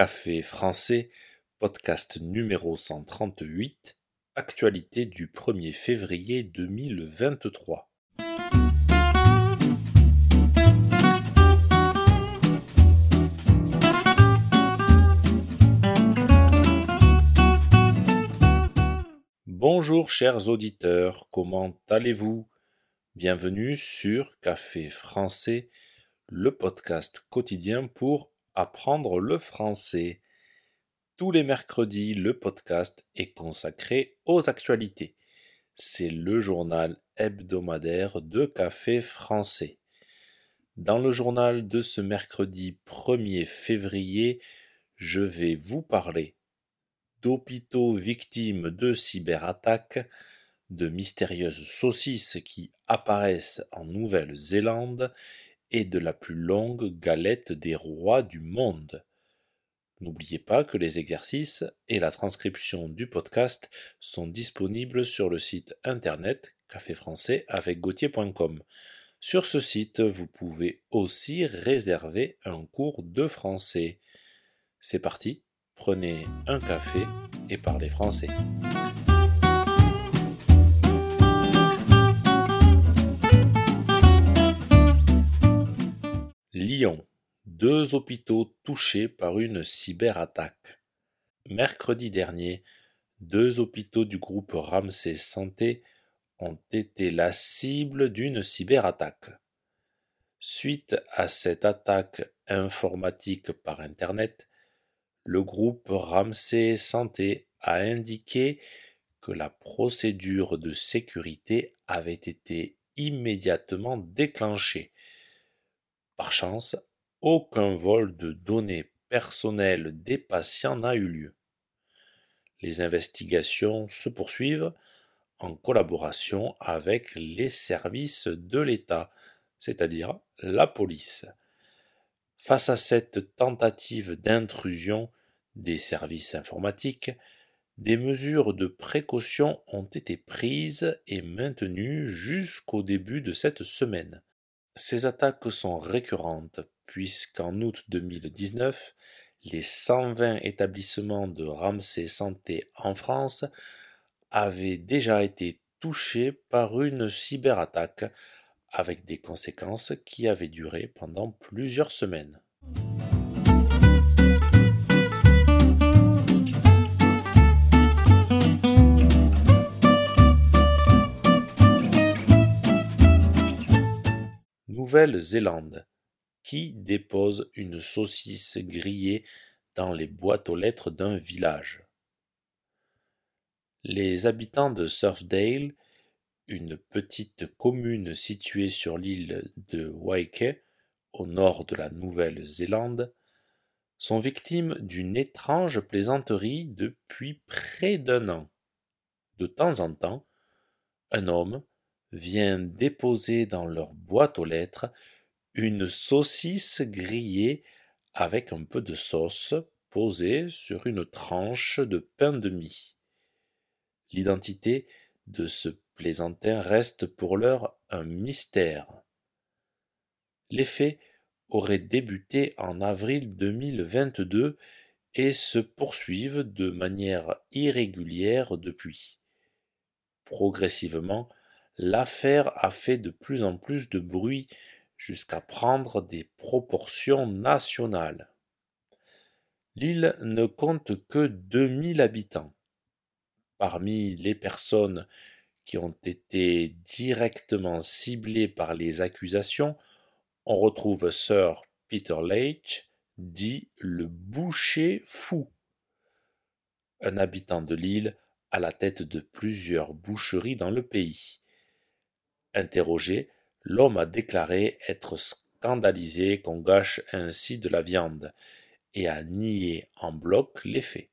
Café français, podcast numéro 138, actualité du 1er février 2023. Bonjour chers auditeurs, comment allez-vous? Bienvenue sur Café français, le podcast quotidien pour apprendre le français. Tous les mercredis, le podcast est consacré aux actualités. C'est le journal hebdomadaire de Café français. Dans le journal de ce mercredi 1er février, je vais vous parler d'hôpitaux victimes de cyberattaques, de mystérieuses saucisses qui apparaissent en Nouvelle-Zélande et de la plus longue galette des rois du monde. N'oubliez pas que les exercices et la transcription du podcast sont disponibles sur le site internet café français avec gauthier.com. Sur ce site, vous pouvez aussi réserver un cours de français. C'est parti, prenez un café et parlez français. Lyon. Deux hôpitaux touchés par une cyberattaque. Mercredi dernier, deux hôpitaux du groupe Ramsey Santé ont été la cible d'une cyberattaque. Suite à cette attaque informatique par Internet, le groupe Ramsey Santé a indiqué que la procédure de sécurité avait été immédiatement déclenchée par chance, aucun vol de données personnelles des patients n'a eu lieu. Les investigations se poursuivent en collaboration avec les services de l'État, c'est-à-dire la police. Face à cette tentative d'intrusion des services informatiques, des mesures de précaution ont été prises et maintenues jusqu'au début de cette semaine. Ces attaques sont récurrentes puisqu'en août 2019, les 120 établissements de Ramsey Santé en France avaient déjà été touchés par une cyberattaque avec des conséquences qui avaient duré pendant plusieurs semaines. Nouvelle-Zélande, qui dépose une saucisse grillée dans les boîtes aux lettres d'un village. Les habitants de Surfdale, une petite commune située sur l'île de Waike, au nord de la Nouvelle-Zélande, sont victimes d'une étrange plaisanterie depuis près d'un an. De temps en temps, un homme, vient déposer dans leur boîte aux lettres une saucisse grillée avec un peu de sauce posée sur une tranche de pain de mie. L'identité de ce plaisantin reste pour l'heure un mystère. Les faits auraient débuté en avril 2022 et se poursuivent de manière irrégulière depuis. Progressivement, l'affaire a fait de plus en plus de bruit jusqu'à prendre des proportions nationales. L'île ne compte que 2000 habitants. Parmi les personnes qui ont été directement ciblées par les accusations, on retrouve Sir Peter Leitch, dit le boucher fou. Un habitant de l'île à la tête de plusieurs boucheries dans le pays. Interrogé, l'homme a déclaré être scandalisé qu'on gâche ainsi de la viande et a nié en bloc les faits.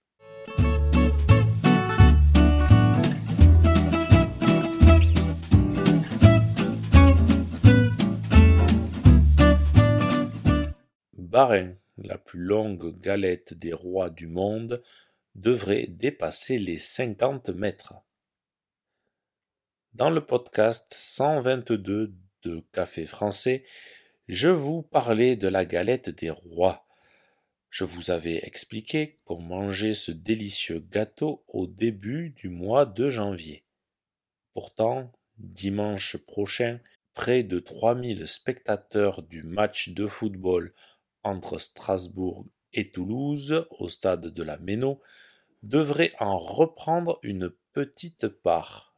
Barin, la plus longue galette des rois du monde, devrait dépasser les 50 mètres. Dans le podcast 122 de Café français, je vous parlais de la galette des rois. Je vous avais expliqué comment manger ce délicieux gâteau au début du mois de janvier. Pourtant, dimanche prochain, près de 3000 spectateurs du match de football entre Strasbourg et Toulouse au stade de la Méno devraient en reprendre une petite part,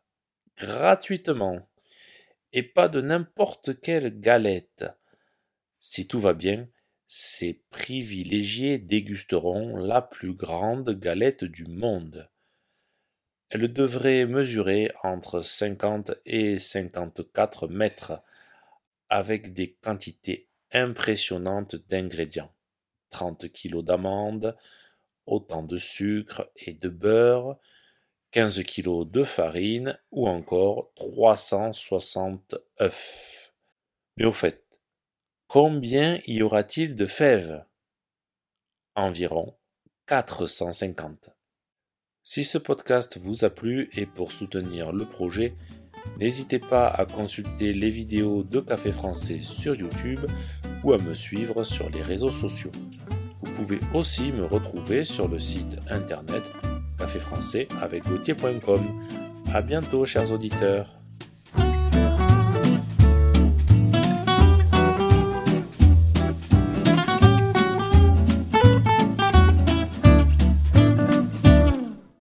gratuitement, et pas de n'importe quelle galette. Si tout va bien, ces privilégiés dégusteront la plus grande galette du monde. Elle devrait mesurer entre 50 et 54 mètres, avec des quantités impressionnantes d'ingrédients. 30 kg d'amandes, autant de sucre et de beurre, 15 kg de farine ou encore 360 œufs. Mais au fait, combien y aura-t-il de fèves? Environ 450. Si ce podcast vous a plu et pour soutenir le projet, n'hésitez pas à consulter les vidéos de Café Français sur YouTube ou à me suivre sur les réseaux sociaux. Vous pouvez aussi me retrouver sur le site internet caféfrançais avec A bientôt chers auditeurs.